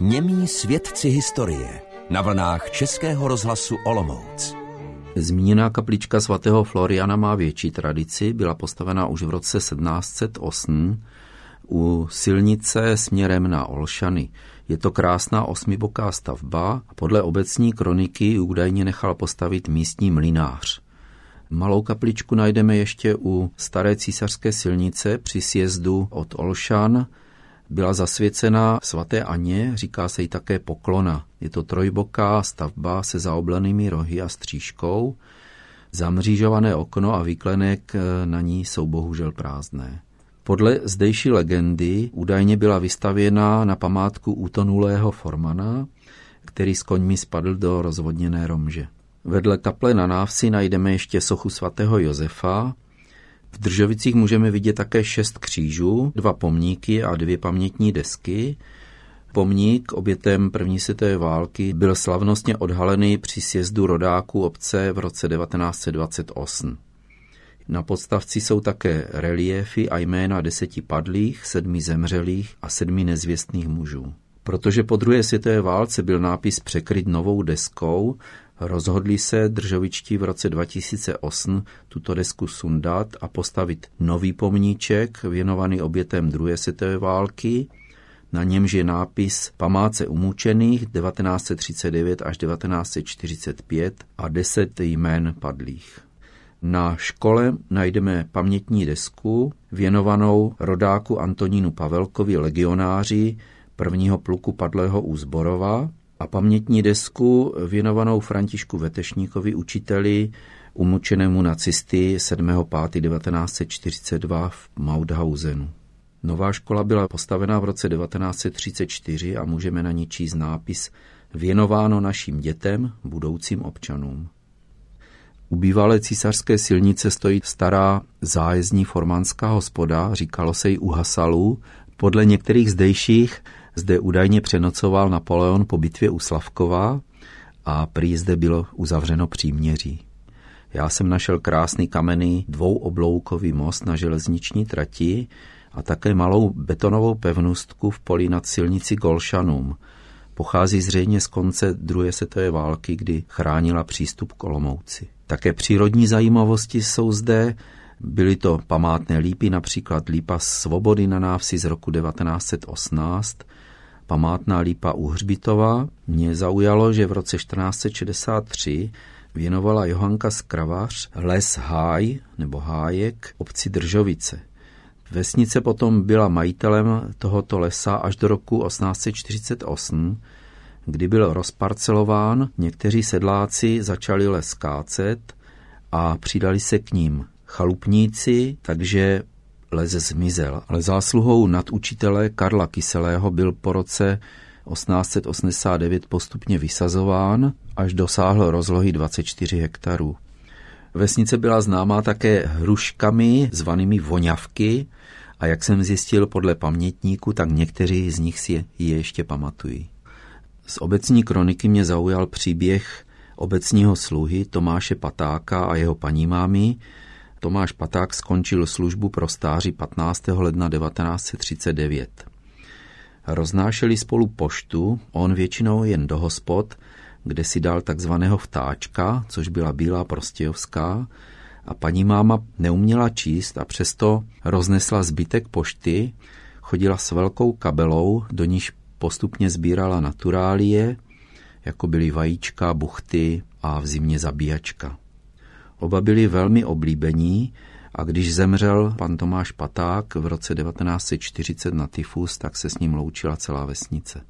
Němí svědci historie na vlnách Českého rozhlasu Olomouc. Zmíněná kaplička svatého Floriana má větší tradici, byla postavena už v roce 1708 u silnice směrem na Olšany. Je to krásná osmiboká stavba podle obecní kroniky údajně nechal postavit místní mlinář. Malou kapličku najdeme ještě u staré císařské silnice při sjezdu od Olšan. Byla zasvěcena svaté Aně, říká se jí také poklona. Je to trojboká stavba se zaoblenými rohy a střížkou. Zamřížované okno a výklenek na ní jsou bohužel prázdné. Podle zdejší legendy údajně byla vystavěna na památku utonulého Formana, který s koňmi spadl do rozvodněné romže. Vedle kaple na návsi najdeme ještě sochu svatého Josefa. V Držovicích můžeme vidět také šest křížů, dva pomníky a dvě pamětní desky. Pomník obětem první světové války byl slavnostně odhalený při sjezdu rodáků obce v roce 1928. Na podstavci jsou také reliéfy a jména deseti padlých, sedmi zemřelých a sedmi nezvěstných mužů. Protože po druhé světové válce byl nápis překryt novou deskou, rozhodli se držovičtí v roce 2008 tuto desku sundat a postavit nový pomníček věnovaný obětem druhé světové války, na němž je nápis Památce umučených 1939 až 1945 a deset jmén padlých. Na škole najdeme pamětní desku věnovanou rodáku Antonínu Pavelkovi legionáři prvního pluku padlého u Zborova a pamětní desku věnovanou Františku Vetešníkovi, učiteli umučenému nacisty 7.5.1942 v Mauthausenu. Nová škola byla postavena v roce 1934 a můžeme na ní číst nápis Věnováno našim dětem, budoucím občanům. U bývalé císařské silnice stojí stará zájezdní formánská hospoda, říkalo se jí u Hasalů. Podle některých zdejších zde údajně přenocoval Napoleon po bitvě u Slavkova a prý zde bylo uzavřeno příměří. Já jsem našel krásný kamenný dvouobloukový most na železniční trati a také malou betonovou pevnostku v poli nad silnici Golšanům. Pochází zřejmě z konce druhé světové války, kdy chránila přístup k Olomouci. Také přírodní zajímavosti jsou zde. Byly to památné lípy, například lípa Svobody na návsi z roku 1918, památná lípa u Hřbitova. Mě zaujalo, že v roce 1463 věnovala Johanka Skravař les Háj nebo Hájek obci Držovice. Vesnice potom byla majitelem tohoto lesa až do roku 1848, kdy byl rozparcelován, někteří sedláci začali les kácet a přidali se k ním chalupníci, takže les zmizel. Ale zásluhou nadučitele Karla Kyselého byl po roce 1889 postupně vysazován, až dosáhl rozlohy 24 hektarů. Vesnice byla známá také hruškami zvanými voňavky a jak jsem zjistil podle pamětníku, tak někteří z nich si je ještě pamatují. Z obecní kroniky mě zaujal příběh obecního sluhy Tomáše Patáka a jeho paní mámy. Tomáš Paták skončil službu pro stáři 15. ledna 1939. Roznášeli spolu poštu, on většinou jen do hospod, kde si dal takzvaného vtáčka, což byla bílá prostějovská, a paní máma neuměla číst a přesto roznesla zbytek pošty, chodila s velkou kabelou, do níž postupně sbírala naturálie, jako byly vajíčka, buchty a v zimě zabíjačka. Oba byli velmi oblíbení a když zemřel pan Tomáš Paták v roce 1940 na tyfus, tak se s ním loučila celá vesnice.